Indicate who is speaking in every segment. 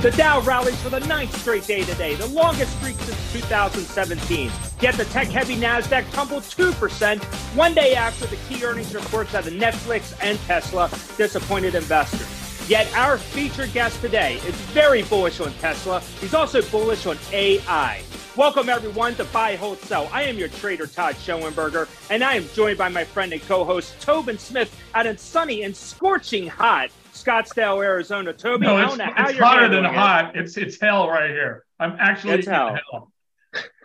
Speaker 1: The Dow rallies for the ninth straight day today, the longest streak since 2017. Yet the tech heavy NASDAQ tumbled 2% one day after the key earnings reports of Netflix and Tesla disappointed investors. Yet our featured guest today is very bullish on Tesla. He's also bullish on AI. Welcome, everyone, to Buy, Hold, Sell. I am your trader, Todd Schoenberger, and I am joined by my friend and co host, Tobin Smith, out in sunny and scorching hot Scottsdale, Arizona. Toby,
Speaker 2: no,
Speaker 1: I
Speaker 2: it's,
Speaker 1: don't know how
Speaker 2: it's
Speaker 1: you're
Speaker 2: hotter than
Speaker 1: handling it.
Speaker 2: hot. It's it's hell right here. I'm actually
Speaker 1: It's hell.
Speaker 2: hell.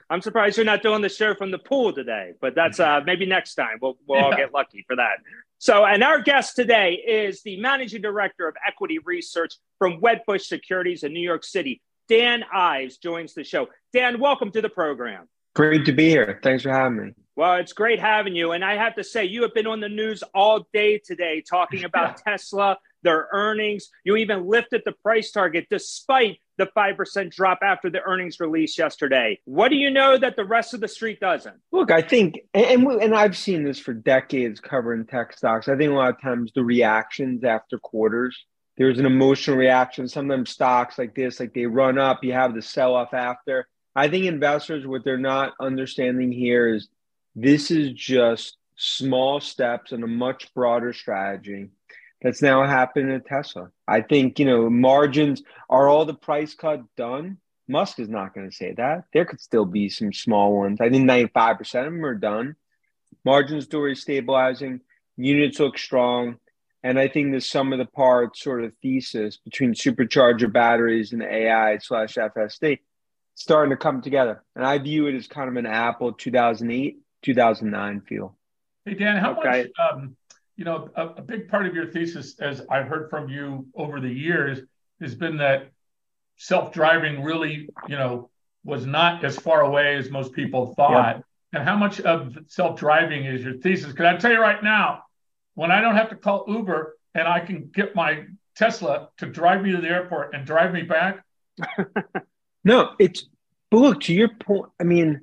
Speaker 1: I'm surprised you're not doing the show from the pool today, but that's uh, maybe next time. We'll, we'll all get lucky for that. So, and our guest today is the managing director of equity research from Wedbush Securities in New York City. Dan Ives joins the show. Dan, welcome to the program.
Speaker 3: Great to be here. Thanks for having me.
Speaker 1: Well, it's great having you. And I have to say, you have been on the news all day today talking about Tesla, their earnings. You even lifted the price target despite the 5% drop after the earnings release yesterday. What do you know that the rest of the street doesn't?
Speaker 3: Look, I think, and and I've seen this for decades covering tech stocks. I think a lot of times the reactions after quarters, there's an emotional reaction. Sometimes stocks like this, like they run up, you have the sell off after. I think investors, what they're not understanding here is this is just small steps in a much broader strategy that's now happening at Tesla. I think, you know, margins are all the price cut done? Musk is not going to say that. There could still be some small ones. I think 95% of them are done. Margin story stabilizing, units look strong. And I think the sum of the parts sort of thesis between supercharger batteries and AI slash FSD starting to come together. And I view it as kind of an Apple 2008, 2009 feel.
Speaker 2: Hey Dan, how
Speaker 1: Okay.
Speaker 2: much? Um, you know, a, a big part of your thesis, as I've heard from you over the years, has been that self-driving really, you know, was not as far away as most people thought. And how much of self-driving is your thesis? Because I tell you right now, when I don't have to call Uber and I can get my Tesla to drive me to the airport and drive me back,
Speaker 3: No, it's but look to your point. I mean,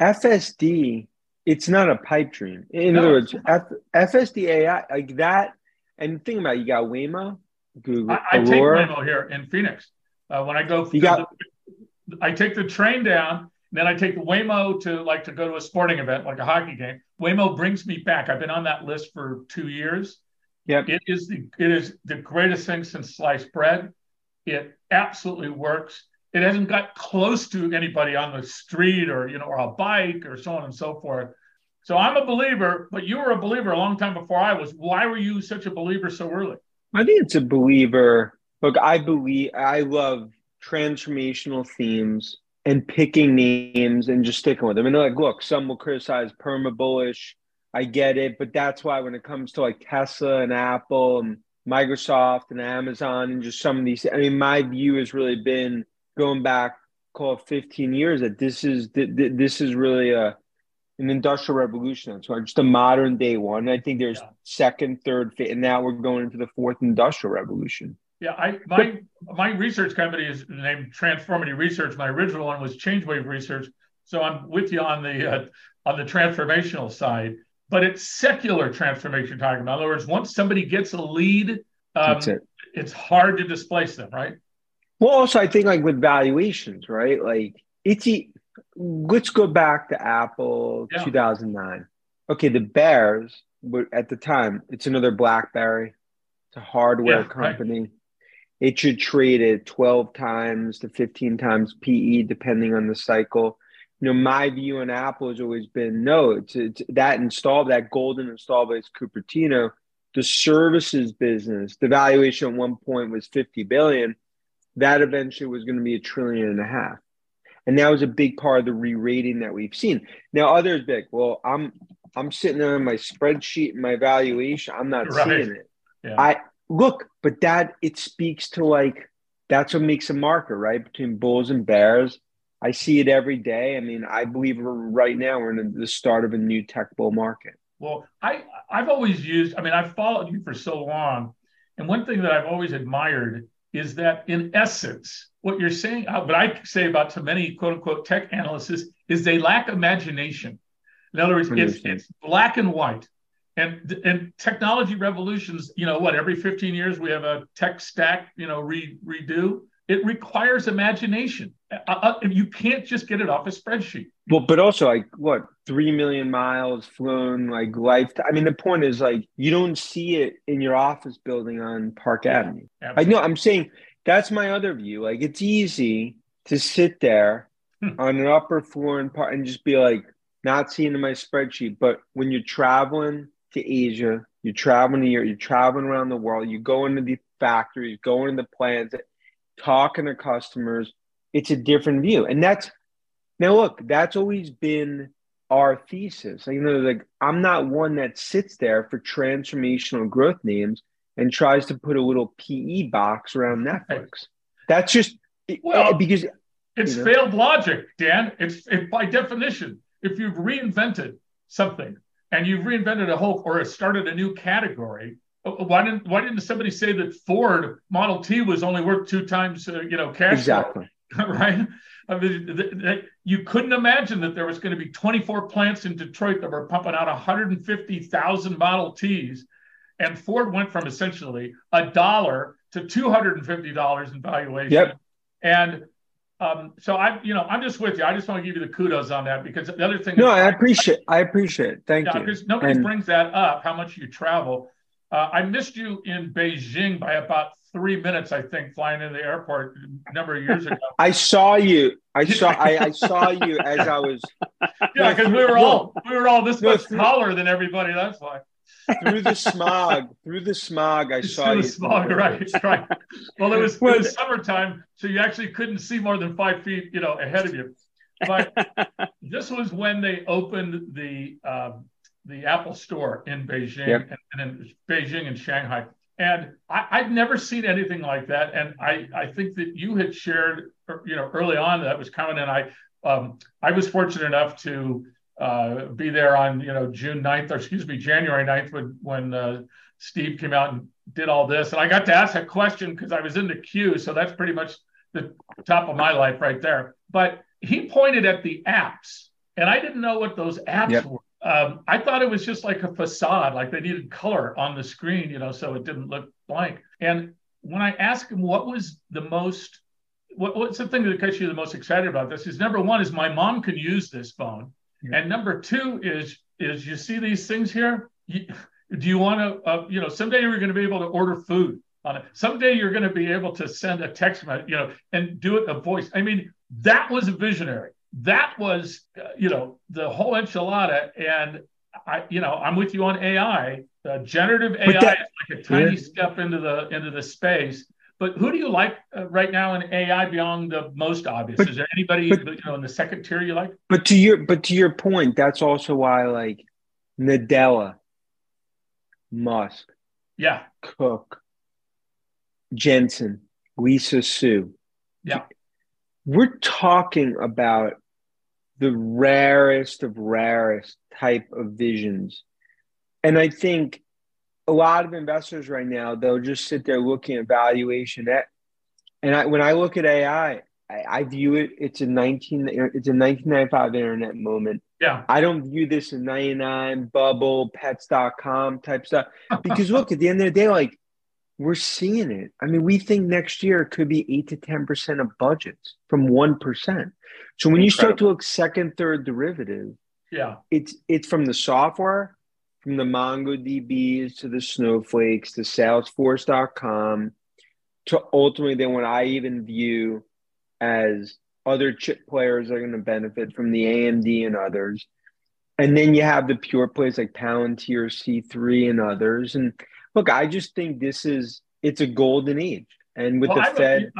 Speaker 3: FSD, it's not a pipe dream. In
Speaker 2: No,
Speaker 3: other words, F, FSD AI like that. And think about it, you got Waymo, Google,
Speaker 2: I, I take Waymo here in Phoenix. Uh, when I go,
Speaker 3: You got-
Speaker 2: I take the train down, then I take the Waymo to like to go to a sporting event, like a hockey game. Waymo brings me back. I've been on that list for two years.
Speaker 3: Yep.
Speaker 2: It is the it is the greatest thing since sliced bread. It absolutely works. It hasn't got close to anybody on the street or you know or a bike or so on and so forth. So I'm a believer, but you were a believer a long time before I was. Why were you such a believer so early?
Speaker 3: I think it's a believer. Look, I believe I love transformational themes and picking names and just sticking with them. And like, look, some will criticize perma bullish. I get it, but that's why when it comes to like Tesla and Apple and Microsoft and Amazon and just some of these, I mean, my view has really been going back, call it 15 years, that this is th- th- this is really a an industrial revolution. It's just a modern day one. I think there's
Speaker 2: Yeah.
Speaker 3: second, third, fifth, and now we're going into the fourth industrial revolution.
Speaker 2: Yeah, I my my research company is named Transformative Research. My original one was ChangeWave Research. So I'm with you on the uh, on the transformational side, but it's secular transformation. Talking about. In other words, once somebody gets a lead, um,
Speaker 3: it.
Speaker 2: it's hard to displace them, right?
Speaker 3: Well, also, I think like with valuations, right? Like it's let's go back to Apple
Speaker 2: Yeah.
Speaker 3: 2009. Okay, the Bears were at the time. It's another BlackBerry. It's a hardware
Speaker 2: Yeah, right.
Speaker 3: company. It should trade at 12 times to 15 times PE, depending on the cycle. You know, my view on Apple has always been no, it's, it's that install, that golden install base Cupertino, the services business, the valuation at one point was 50 billion. That eventually was going to be a trillion and a half. And that was a big part of the re-rating that we've seen. Now others big, well, I'm I'm sitting there on my spreadsheet and my valuation. I'm not
Speaker 2: Right.
Speaker 3: seeing it.
Speaker 2: Yeah.
Speaker 3: I look, but that it speaks to like that's what makes a marker, right? Between bulls and bears. I see it every day. I mean, I believe right now we're in the start of a new tech bull market.
Speaker 2: Well, I I've always used. I mean, I've followed you for so long, and one thing that I've always admired is that, in essence, what you're saying, uh, what I say about to many quote unquote tech analysts is, is they lack imagination. In other words, it's it's black and white, and and technology revolutions. You know what? Every 15 years we have a tech stack. You know, re, redo. It requires imagination. Uh, uh, you can't just get it off a spreadsheet.
Speaker 3: Well, but also like what three million miles flown, like life. I mean, the point is like you don't see it in your office building on Park Avenue. Absolutely. I know. I'm saying that's my other view. Like it's easy to sit there hmm. on an upper floor and part and just be like not seeing in my spreadsheet. But when you're traveling to Asia, you're traveling here, you're traveling around the world, you go into the factories, go into the plants, talking to customers, it's a different view. And that's now look, that's always been our thesis. You know, like I'm not one that sits there for transformational growth names and tries to put a little PE box around Netflix. That's just well, because
Speaker 2: it's you know, failed logic, Dan. It's it, by definition, if you've reinvented something and you've reinvented a whole or started a new category, why didn't why didn't somebody say that Ford Model T was only worth two times uh, you know cash
Speaker 3: exactly
Speaker 2: flow, right? I mean, you couldn't imagine that there was going to be 24 plants in Detroit that were pumping out 150,000 Model Ts, and Ford went from essentially a dollar to 250 dollars in valuation.
Speaker 3: Yep.
Speaker 2: And um, so I, you know, I'm just with you. I just want to give you the kudos on that because the other thing.
Speaker 3: No, I appreciate. I appreciate. It. Thank
Speaker 2: yeah,
Speaker 3: you.
Speaker 2: Because nobody and, brings that up. How much you travel. Uh, I missed you in Beijing by about three minutes, I think, flying in the airport a number of years ago.
Speaker 3: I saw you. I saw. I, I saw you as I was.
Speaker 2: Yeah, because we were all we were all this no, much taller than everybody. That's why
Speaker 3: through the smog, through the smog, I saw
Speaker 2: you. Through the smog, right, right. Well, it was, it was summertime, so you actually couldn't see more than five feet, you know, ahead of you. But this was when they opened the um, the Apple Store in Beijing yep. and, and, in Beijing and Shanghai. And I, would never seen anything like that. And I, I think that you had shared, you know, early on that was coming. And I, um, I was fortunate enough to uh, be there on you know June 9th or excuse me January 9th when when uh, Steve came out and did all this and I got to ask a question because I was in the queue so that's pretty much the top of my life right there but he pointed at the apps and I didn't know what those apps yep. were um, I thought it was just like a facade like they needed color on the screen you know so it didn't look blank and when I asked him what was the most what, what's the thing that gets you the most excited about this is number one is my mom can use this phone yeah. And number two is is you see these things here. You, do you want to? Uh, you know, someday you're going to be able to order food on it. Someday you're going to be able to send a text message, you know, and do it a voice. I mean, that was a visionary. That was, uh, you know, the whole enchilada. And I, you know, I'm with you on AI. Uh, generative AI that, is like a tiny yeah. step into the into the space. But who do you like uh, right now in AI beyond the most obvious? But, Is there anybody but, you know in the second tier you like?
Speaker 3: But to your but to your point, that's also why like Nadella, Musk,
Speaker 2: yeah,
Speaker 3: Cook, Jensen, Lisa Su.
Speaker 2: Yeah.
Speaker 3: We're talking about the rarest of rarest type of visions. And I think a lot of investors right now they'll just sit there looking at valuation at and I, when I look at AI, I, I, view it it's a 19 it's a 1995 internet moment.
Speaker 2: Yeah.
Speaker 3: I don't view this as 99 bubble pets.com type stuff because look at the end of the day like we're seeing it. I mean, we think next year it could be 8 to 10% of budgets from 1%. So when Incredible. you start to look second, third derivative,
Speaker 2: yeah.
Speaker 3: It's it's from the software from the MongoDBs to the Snowflakes to Salesforce.com to ultimately then what I even view as other chip players are going to benefit from the AMD and others. And then you have the pure plays like Palantir, C3, and others. And look, I just think this is it's a golden age. And with well, the I Fed,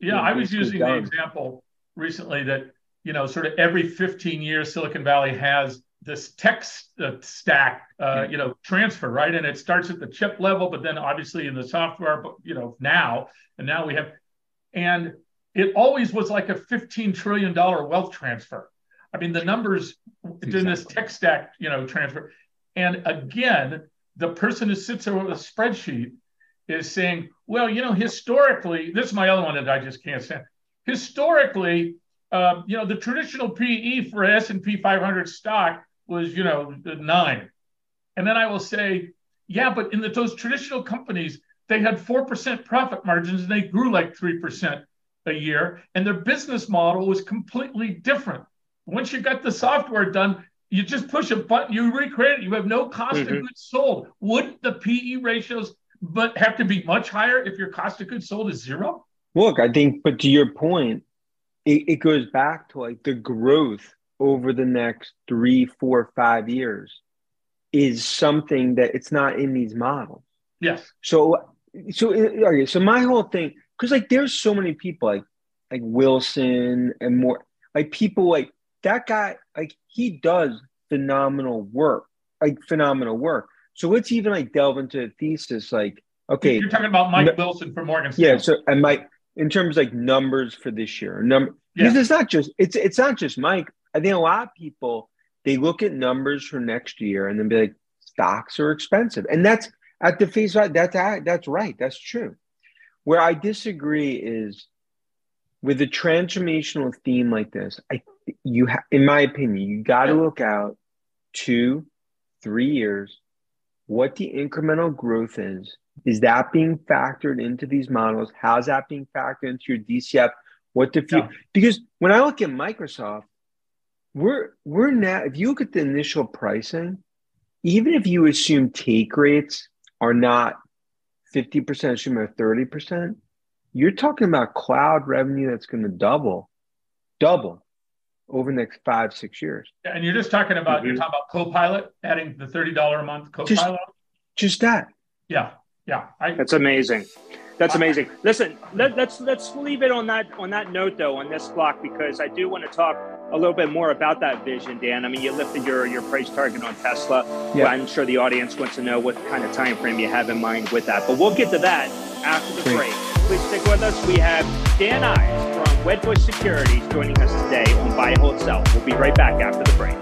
Speaker 2: yeah, I was using the example recently that you know, sort of every 15 years, Silicon Valley has this tech uh, stack, uh, you know, transfer, right? And it starts at the chip level, but then obviously in the software, but you know, now, and now we have, and it always was like a $15 trillion wealth transfer. I mean, the numbers exactly. in this tech stack, you know, transfer. And again, the person who sits with a spreadsheet is saying, well, you know, historically, this is my other one that I just can't stand. Historically, uh, you know, the traditional PE for S&P 500 stock was, you know, nine. And then I will say, yeah, but in the, those traditional companies, they had 4% profit margins and they grew like 3%. a year, and their business model was completely different. Once you got the software done, you just push a button, you recreate it. You have no cost mm-hmm. of goods sold. Wouldn't the PE ratios but have to be much higher if your cost of goods sold is zero?
Speaker 3: Look, I think, but to your point, it, it goes back to like the growth over the next three, four, five years is something that it's not in these models.
Speaker 2: Yes.
Speaker 3: So, so okay. So my whole thing, because like there's so many people like like Wilson and more like people like that guy. Like he does phenomenal work, like phenomenal work. So let's even like delve into a thesis. Like, okay,
Speaker 2: you're talking about Mike no, Wilson from Morgan Stanley.
Speaker 3: Yeah. So and Mike, in terms like numbers for this year, number yeah. because it's not just it's it's not just Mike. I think a lot of people they look at numbers for next year and then be like, stocks are expensive, and that's at the face value. That's that's right. That's true. Where I disagree is with a transformational theme like this. I you ha- in my opinion, you got to look out two, three years. What the incremental growth is, is that being factored into these models? How's that being factored into your DCF? What the future? Yeah. Because when I look at Microsoft, we're we're now if you look at the initial pricing, even if you assume take rates are not 50%, assume they're 30%, you're talking about cloud revenue that's going to double, double over the next five, six years.
Speaker 2: And you're just talking about, mm-hmm. you're talking about Copilot, adding the $30 a month Copilot?
Speaker 3: Just, just that.
Speaker 2: Yeah. Yeah.
Speaker 1: I, that's amazing. That's amazing. Listen, let, let's let's leave it on that on that note though on this block because I do want to talk a little bit more about that vision, Dan. I mean, you lifted your your price target on Tesla. Yeah. I'm sure the audience wants to know what kind of time frame you have in mind with that. But we'll get to that after the Great. break. Please stick with us. We have Dan Ives from Wedbush Securities joining us today on Buy, Hold, Sell. We'll be right back after the break.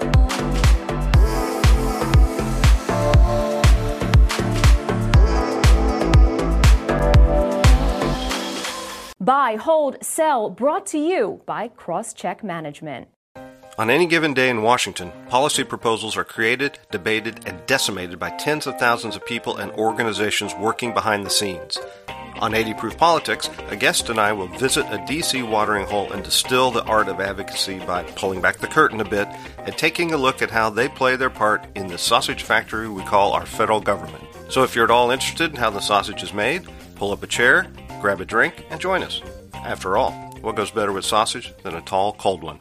Speaker 4: Buy, hold, sell, brought to you by Crosscheck Management.
Speaker 5: On any given day in Washington, policy proposals are created, debated, and decimated by tens of thousands of people and organizations working behind the scenes. On 80 Proof Politics, a guest and I will visit a DC watering hole and distill the art of advocacy by pulling back the curtain a bit and taking a look at how they play their part in the sausage factory we call our federal government. So if you're at all interested in how the sausage is made, pull up a chair grab a drink, and join us. After all, what goes better with sausage than a tall, cold one?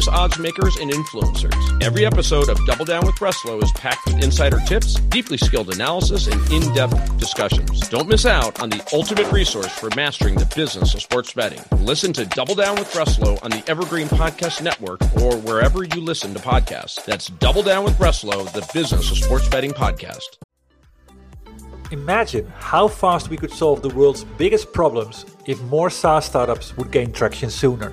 Speaker 6: famous odds makers and influencers. Every episode of Double Down with Breslow is packed with insider tips, deeply skilled analysis, and in depth discussions. Don't miss out on the ultimate resource for mastering the business of sports betting. Listen to Double Down with Breslow on the Evergreen Podcast Network or wherever you listen to podcasts. That's Double Down with Breslow, the business of sports betting podcast.
Speaker 7: Imagine how fast we could solve the world's biggest problems if more SaaS startups would gain traction sooner.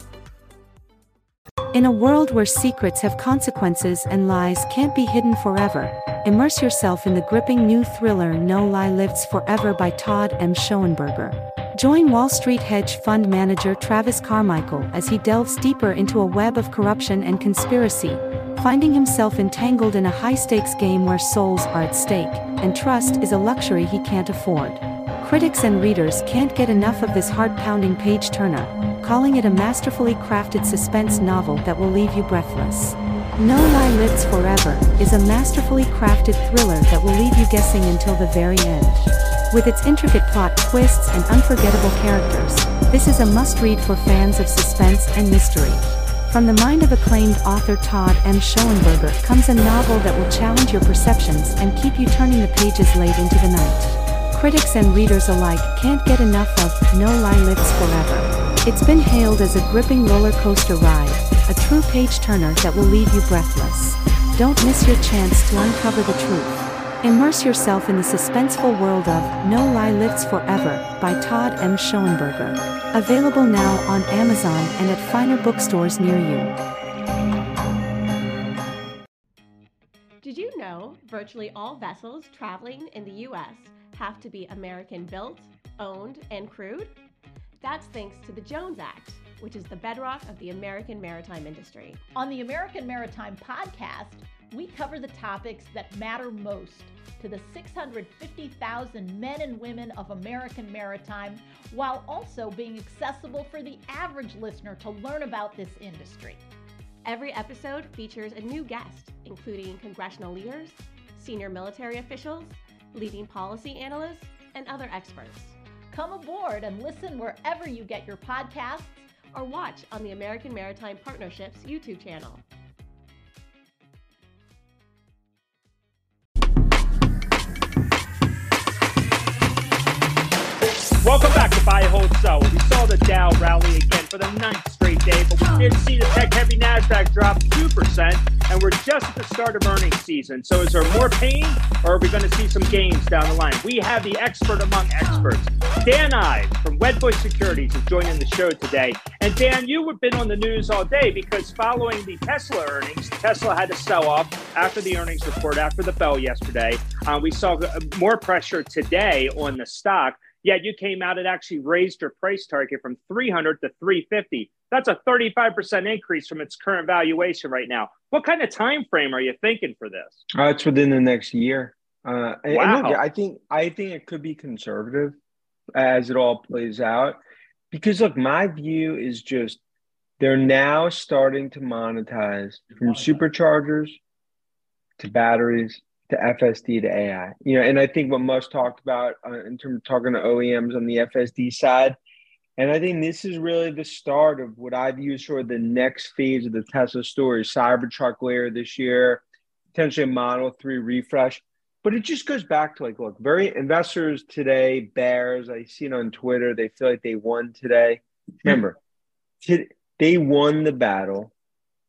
Speaker 8: In a world where secrets have consequences and lies can't be hidden forever, Immerse yourself in the gripping new thriller No Lie Lives Forever by Todd M. Schoenberger. Join Wall Street hedge fund manager Travis Carmichael as he delves deeper into a web of corruption and conspiracy, finding himself entangled in a high stakes game where souls are at stake, and trust is a luxury he can't afford. Critics and readers can't get enough of this heart pounding page turner, calling it a masterfully crafted suspense novel that will leave you breathless. No Lie Lives Forever is a masterfully crafted thriller that will leave you guessing until the very end. With its intricate plot twists and unforgettable characters, this is a must-read for fans of suspense and mystery. From the mind of acclaimed author Todd M. Schoenberger comes a novel that will challenge your perceptions and keep you turning the pages late into the night. Critics and readers alike can't get enough of No Lie Lives Forever. It's been hailed as a gripping roller coaster ride, a true page turner that will leave you breathless. Don't miss your chance to uncover the truth. Immerse yourself in the suspenseful world of No Lie Lives Forever by Todd M. Schoenberger. Available now on Amazon and at finer bookstores near you.
Speaker 9: Did you know virtually all vessels traveling in the U.S. have to be American built, owned, and crewed? That's thanks to the Jones Act, which is the bedrock of the American maritime industry.
Speaker 10: On the American Maritime Podcast, we cover the topics that matter most to the 650,000 men and women of American maritime while also being accessible for the average listener to learn about this industry.
Speaker 9: Every episode features a new guest, including congressional leaders, senior military officials, leading policy analysts, and other experts.
Speaker 10: Come aboard and listen wherever you get your podcasts
Speaker 9: or watch on the American Maritime Partnerships YouTube channel.
Speaker 1: Welcome back to Buy, Hold, Sell. We saw the Dow rally again for the ninth straight day, but we did see the tech-heavy Nasdaq drop two percent, we're just at the start of earnings season. So, is there more pain, or are we going to see some gains down the line? We have the expert among experts, Dan Ives from Wedbush Securities, is joining the show today. And Dan, you have been on the news all day because following the Tesla earnings, Tesla had to sell off after the earnings report, after the bell yesterday. Uh, we saw more pressure today on the stock. Yet you came out and actually raised your price target from 300 to 350. That's a 35% increase from its current valuation right now. What kind of time frame are you thinking for this?
Speaker 3: Uh, it's within the next year. Uh, wow. Look, I think I think it could be conservative as it all plays out, because look, my view is just they're now starting to monetize from superchargers to batteries to FSD to AI. You know, and I think what Musk talked about uh, in terms of talking to OEMs on the FSD side, and I think this is really the start of what I view as sort of the next phase of the Tesla story: Cybertruck later this year, potentially a Model Three refresh. But it just goes back to like, look, very investors today, bears. I see it on Twitter. They feel like they won today. Remember, they won the battle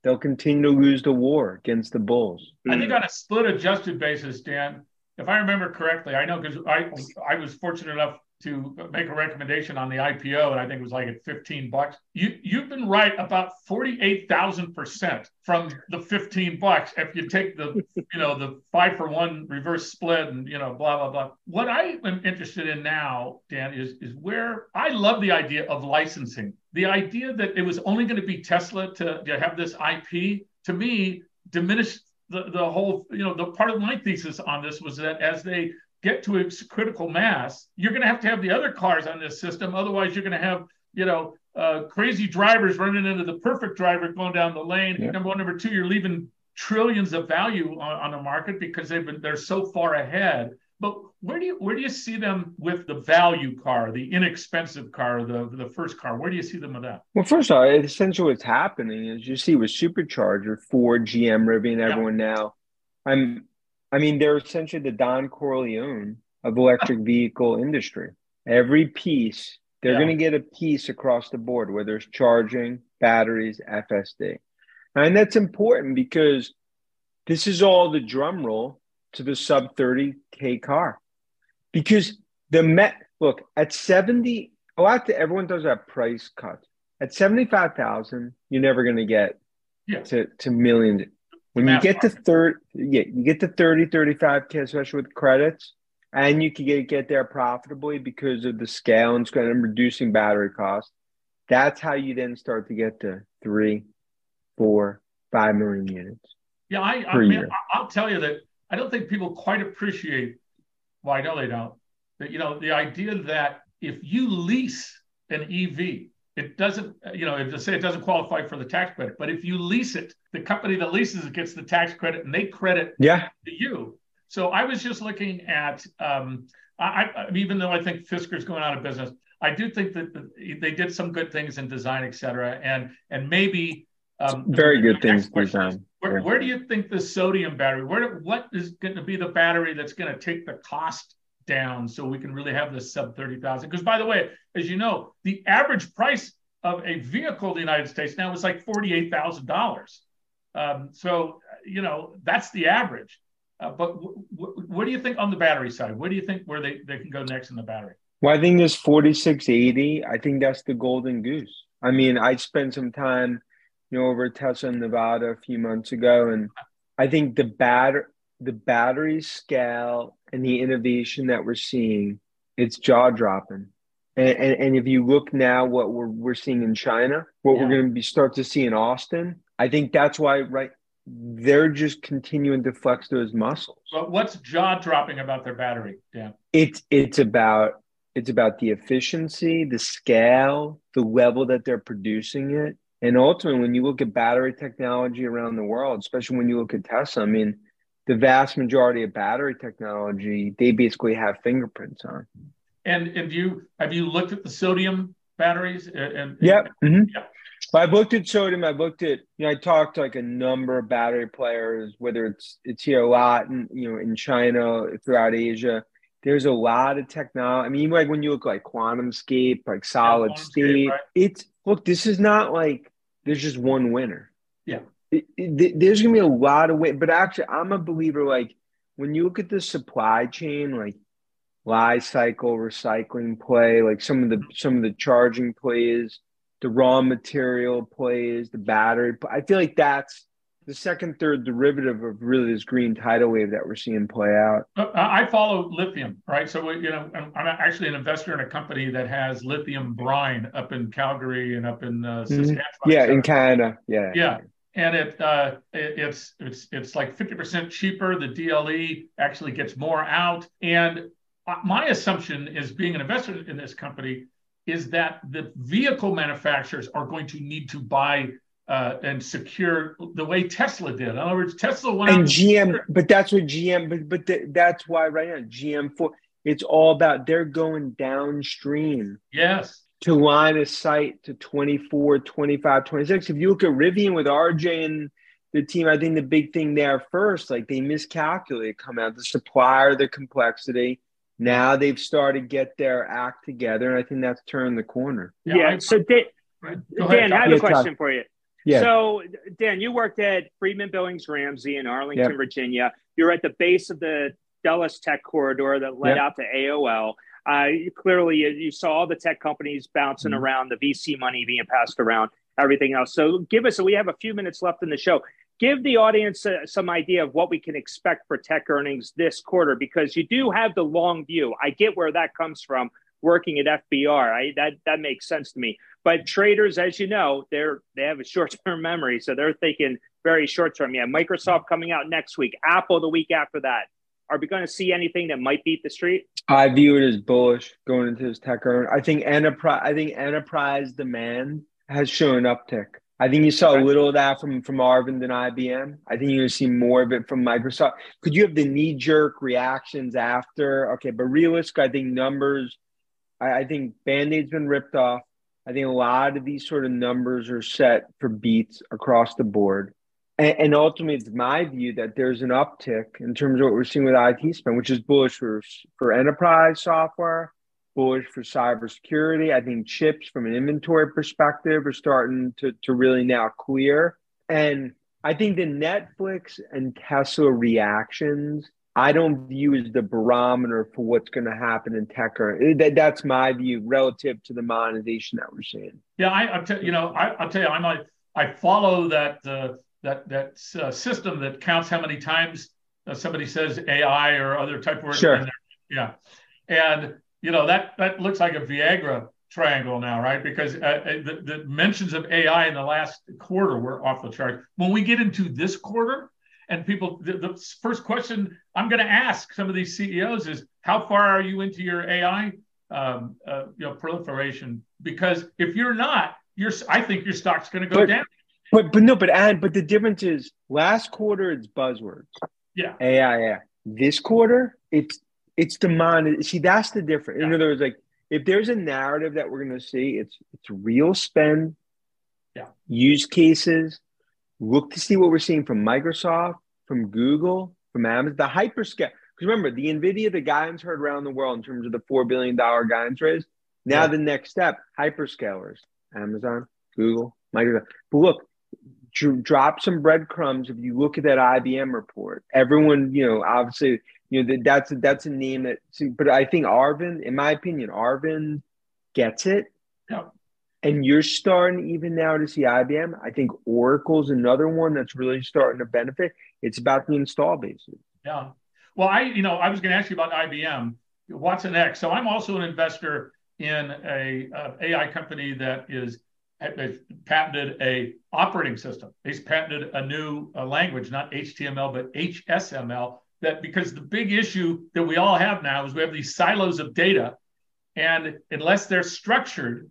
Speaker 3: they'll continue to lose the war against the Bulls.
Speaker 2: I think on a split adjusted basis, Dan, if I remember correctly, I know because I I was fortunate enough to make a recommendation on the IPO, and I think it was like at 15 bucks. You you've been right about 48,000 percent from the 15 bucks. If you take the you know the five for one reverse split and you know blah blah blah. What I am interested in now, Dan, is is where I love the idea of licensing. The idea that it was only going to be Tesla to, to have this IP to me diminished the, the whole, you know, the part of my thesis on this was that as they get to its critical mass, you're going to have to have the other cars on this system. Otherwise, you're going to have, you know, uh, crazy drivers running into the perfect driver going down the lane. Yeah. Number one, number two, you're leaving trillions of value on, on the market because they've been they're so far ahead. But where do you where do you see them with the value car, the inexpensive car, the the first car? Where do you see them with that?
Speaker 3: Well, first of all, essentially what's happening is you see with Supercharger, Ford, GM, Rivian, everyone yeah. now. I'm I mean, they're essentially the Don Corleone of electric vehicle industry. Every piece, they're yeah. going to get a piece across the board, whether it's charging, batteries, FSD. And that's important because this is all the drum roll to the sub 30K car. Because the Met, look, at 70, oh, after everyone does that price cut. At 75,000, you're never going to get yeah. to, to millions. When you get to third, yeah, you get to 30, 35K, especially with credits, and you can get, get there profitably because of the scale and of reducing battery costs. That's how you then start to get to three, four, five million units.
Speaker 2: Yeah, I, I mean, I'll tell you that I don't think people quite appreciate. Well, I know they don't. That you know the idea that if you lease an EV, it doesn't, you know, to say it doesn't qualify for the tax credit, but if you lease it, the company that leases it gets the tax credit and they credit
Speaker 3: yeah.
Speaker 2: to you. So I was just looking at, um, I, I, even though I think Fisker's going out of business, I do think that they did some good things in design, et cetera, and and maybe
Speaker 3: Um, Very good things designed.
Speaker 2: Where, where, do you think the sodium battery? Where what is going to be the battery that's going to take the cost down so we can really have this sub thirty thousand? Because by the way, as you know, the average price of a vehicle in the United States now is like forty eight thousand um, dollars. So you know that's the average. Uh, but w- w- what do you think on the battery side? What do you think where they, they can go next in the battery?
Speaker 3: Well, I think this 4680, I think that's the golden goose. I mean, I spent some time, you know, over Tesla Nevada a few months ago, and I think the batter the battery scale and the innovation that we're seeing, it's jaw dropping. And, and, and, if you look now, what we're, we're seeing in China, what yeah. we're going to be start to see in Austin, I think that's why right they're just continuing to flex those muscles.
Speaker 2: But what's jaw dropping about their battery? Yeah,
Speaker 3: it's it's about it's about the efficiency, the scale, the level that they're producing it, and ultimately, when you look at battery technology around the world, especially when you look at Tesla, I mean, the vast majority of battery technology they basically have fingerprints on.
Speaker 2: And and you have you looked at the sodium batteries? And, and
Speaker 3: yep. Mm-hmm. yeah. But I've looked at sodium. I've looked at you know I talked to like a number of battery players, whether it's it's here a lot, and you know in China, throughout Asia. There's a lot of technology. I mean, like when you look like QuantumScape, like solid yeah, state, right? it's look. This is not like there's just one winner.
Speaker 2: Yeah,
Speaker 3: it, it, there's gonna be a lot of win. But actually, I'm a believer. Like when you look at the supply chain, like Li-Cycle recycling play, like some of the some of the charging plays the raw material plays, the battery. I feel like that's the second, third derivative of really this green tidal wave that we're seeing play out.
Speaker 2: Uh, I follow lithium, right? So you know, I'm actually an investor in a company that has lithium brine up in Calgary and up in uh, mm-hmm. Saskatchewan.
Speaker 3: Yeah, in Canada. Yeah.
Speaker 2: Yeah. And it, uh, it, it's it's it's like fifty percent cheaper. The DLE actually gets more out. And uh, my assumption is, being an investor in this company, is that the vehicle manufacturers are going to need to buy uh, and secure the way Tesla did. In other words, Tesla went
Speaker 3: and GM, but that's what GM, but but the, that's why right now GM for it's all about they're going downstream.
Speaker 2: Yes.
Speaker 3: To line of sight to 24, 25, 26. If you look at Rivian with RJ and the team, I think the big thing there first, like they miscalculated come out the supplier, the complexity now they've started get their act together, and I think that's turned the corner.
Speaker 1: Yeah. yeah so Dan, Dan, I have a question for you. Yeah. So Dan, you worked at Friedman Billings Ramsey in Arlington, yep. Virginia. You're at the base of the Dulles Tech corridor that led yep. out to AOL. Uh, clearly, you saw all the tech companies bouncing mm-hmm. around, the VC money being passed around, everything else. So, give us. We have a few minutes left in the show give the audience uh, some idea of what we can expect for tech earnings this quarter because you do have the long view. I get where that comes from working at FBR. I, that that makes sense to me. But traders, as you know, they're they have a short term memory, so they're thinking very short term. Yeah, Microsoft coming out next week, Apple the week after that. Are we going to see anything that might beat the street?
Speaker 3: I view it as bullish going into this tech earn. I think enterprise. I think enterprise demand has shown an uptick. I think you saw a little of that from from Arvind and IBM. I think you're going to see more of it from Microsoft. Could you have the knee jerk reactions after? Okay, but realistic, I think numbers. I, I think Band Aid's been ripped off. I think a lot of these sort of numbers are set for beats across the board. And, and ultimately, it's my view that there's an uptick in terms of what we're seeing with IT spend, which is bullish for, for enterprise software bullish for cybersecurity. I think chips from an inventory perspective are starting to, to really now clear. And I think the Netflix and Tesla reactions, I don't view as the barometer for what's going to happen in tech. Or, that, that's my view relative to the monetization that we're seeing.
Speaker 2: Yeah, I, I t- you know, I, will tell you, I'm a, I follow that uh, that that uh, system that counts how many times uh, somebody says AI or other type words.
Speaker 3: Sure.
Speaker 2: Yeah, and you know that that looks like a Viagra triangle now, right? Because uh, uh, the, the mentions of AI in the last quarter were off the chart. When we get into this quarter, and people, the, the first question I'm going to ask some of these CEOs is, how far are you into your AI um, uh, you know, proliferation? Because if you're not, you're, I think your stock's going to go
Speaker 3: but,
Speaker 2: down.
Speaker 3: But but no, but and but the difference is last quarter it's buzzwords.
Speaker 2: Yeah.
Speaker 3: AI. Yeah. This quarter it's it's the mon. See, that's the difference. Yeah. In other words, like if there's a narrative that we're going to see, it's it's real spend,
Speaker 2: yeah,
Speaker 3: use cases, look to see what we're seeing from Microsoft, from Google, from Amazon, the hyperscale. Because remember, the Nvidia, the guidance heard around the world in terms of the four billion dollar guidance raise. Now yeah. the next step, hyperscalers, Amazon, Google, Microsoft. But look, drop some breadcrumbs. If you look at that IBM report, everyone, you know, obviously, you know, that's a, that's a name that. But I think Arvind, in my opinion, Arvind gets it.
Speaker 2: Yeah.
Speaker 3: And you're starting even now to see IBM. I think Oracle's another one that's really starting to benefit. It's about the install bases.
Speaker 2: Yeah. Well, I, you know, I was going to ask you about IBM, Watson X. So I'm also an investor in a, a AI company that is patented a operating system. He's patented a new uh, language, not HTML but HSML. That because the big issue that we all have now is we have these silos of data, and unless they're structured,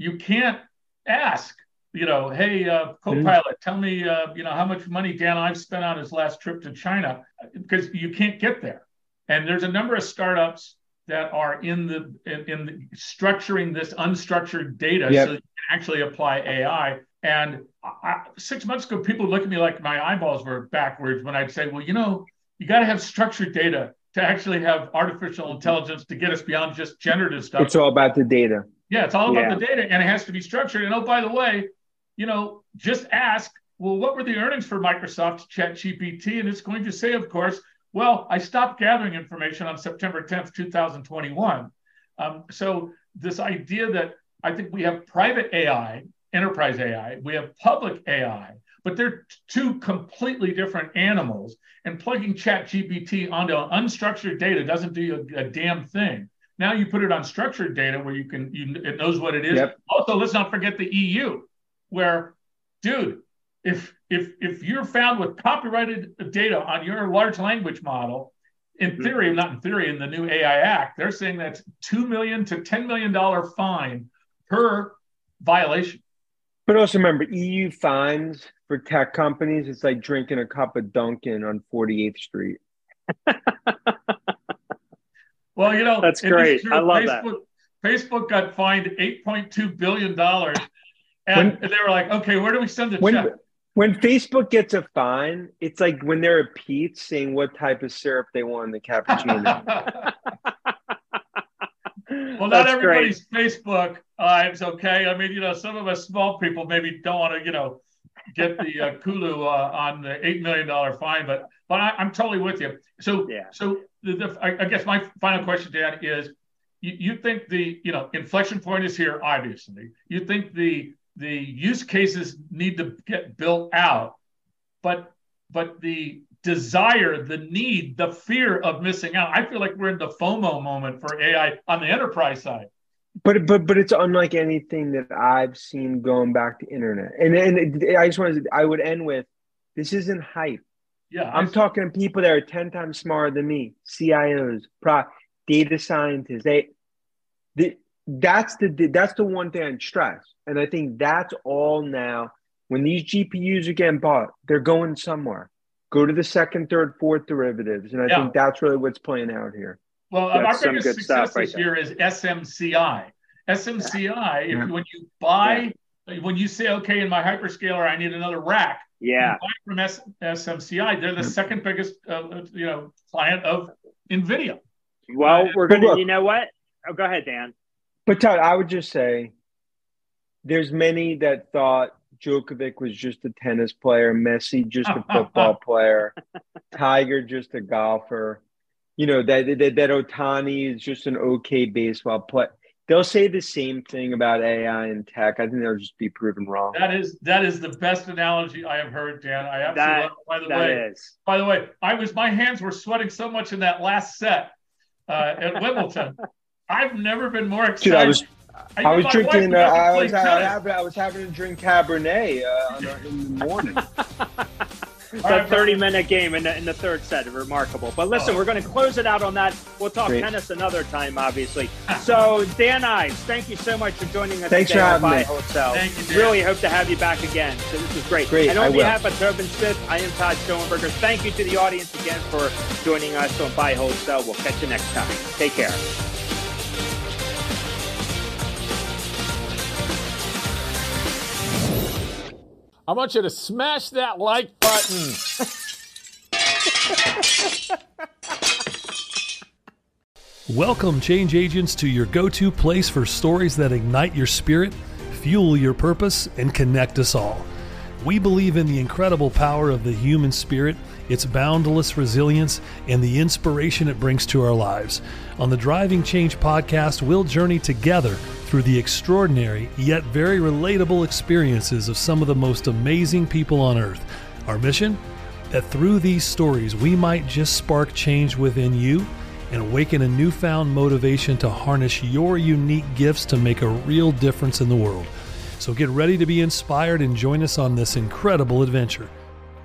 Speaker 2: you can't ask. You know, hey, uh, Copilot, mm-hmm. tell me, uh, you know, how much money Dan Ives spent on his last trip to China, because you can't get there. And there's a number of startups that are in the in, in the, structuring this unstructured data yep. so you can actually apply AI. And I, six months ago, people looked at me like my eyeballs were backwards when I'd say, well, you know, you got to have structured data to actually have artificial intelligence to get us beyond just generative stuff.
Speaker 3: It's all about the data.
Speaker 2: Yeah, it's all about yeah. the data and it has to be structured. And oh, by the way, you know, just ask, well, what were the earnings for Microsoft Chat GPT? And it's going to say, of course, well, I stopped gathering information on September 10th, 2021. Um, so, this idea that I think we have private AI, enterprise AI, we have public AI, but they're two completely different animals. And plugging Chat GPT onto unstructured data doesn't do a, a, damn thing. Now you put it on structured data where you can, you, it knows what it is. Yep. Also, let's not forget the EU, where, dude, if if if you're found with copyrighted data on your large language model, in mm-hmm. theory, not in theory, in the new AI Act, they're saying that's two million to ten million dollar fine per violation.
Speaker 3: But also remember, EU fines for tech companies, it's like drinking a cup of Dunkin' on 48th Street.
Speaker 2: well, you know,
Speaker 1: that's great. I love
Speaker 2: Facebook,
Speaker 1: that.
Speaker 2: Facebook got fined 8.2 billion dollars, and when, they were like, "Okay, where do we send the
Speaker 3: when,
Speaker 2: check?"
Speaker 3: When Facebook gets a fine, it's like when they're at Peet's saying what type of syrup they want in the cappuccino.
Speaker 2: well, not That's everybody's great. Facebook lives, okay? I mean, you know, some of us small people maybe don't want to, you know, get the uh, Kulu uh, on the eight million dollar fine, but but I, am totally with you. So yeah. so the, the, I, I, guess my final question, Dan, is you, you think the you know inflection point is here, obviously. You think the the use cases need to get built out, but but the desire, the need, the fear of missing out. I feel like we're in the FOMO moment for AI on the enterprise side.
Speaker 3: But but but it's unlike anything that I've seen going back to internet. And and I just wanted to, I would end with this isn't hype.
Speaker 2: Yeah,
Speaker 3: I'm I, talking to people that are ten times smarter than me, CIOs, pro, data scientists. They, the, that's the that's the one thing I stress, and I think that's all now. When these GPUs are getting bought, they're going somewhere. Go to the second, third, fourth derivatives, and I yeah. think that's really what's playing out here.
Speaker 2: Well, that's our biggest success right this year is SMCI. SMCI, yeah. if yeah. when you buy, when you say, okay, in my hyperscaler, I need another rack.
Speaker 1: Yeah.
Speaker 2: from S- SMCI, they're the second biggest, uh, you know, client of Nvidia.
Speaker 1: Well, we're gonna. You know what? Oh, go ahead, Dan.
Speaker 3: But Todd, I would just say there's many that thought Djokovic was just a tennis player, Messi just a football player, Tiger just a golfer. You know that that, that Ohtani is just an okay baseball player. They'll say the same thing about AI and tech. I think they'll just be proven wrong.
Speaker 2: That is that is the best analogy I have heard, Dan. I absolutely that, love it. By the way, is. by the way, I was my hands were sweating so much in that last set uh, at Wimbledon. I've never been more excited. Dude, I was,
Speaker 3: I, I was drinking. Uh, I was having, I was having to drink Cabernet uh, in the morning.
Speaker 1: It's a 30 minute game in the, in the third set. Remarkable. But listen, oh. we're going to close it out on that. We'll talk Great. tennis another time, obviously. so, Dan Ives, thank you so much for joining us
Speaker 3: Thanks
Speaker 1: today
Speaker 3: for having
Speaker 1: me. Hotel.
Speaker 2: Thank you, Dan.
Speaker 1: Really hope to have you back again. So, this is great.
Speaker 3: Great.
Speaker 1: And on
Speaker 3: I
Speaker 1: behalf
Speaker 3: will.
Speaker 1: of Tobin Smith, I am Todd Schoenberger. Thank you to the audience again for joining us on Buy Hold Sell. We'll catch you next time. Take care.
Speaker 11: I want you to smash that like button.
Speaker 12: Welcome, change agents, to your go to place for stories that ignite your spirit, fuel your purpose, and connect us all. We believe in the incredible power of the human spirit, its boundless resilience, and the inspiration it brings to our lives. On the Driving Change podcast, we'll journey together through the extraordinary yet very relatable experiences of some of the most amazing people on earth. Our mission? That through these stories, we might just spark change within you and awaken a newfound motivation to harness your unique gifts to make a real difference in the world. So get ready to be inspired and join us on this incredible adventure.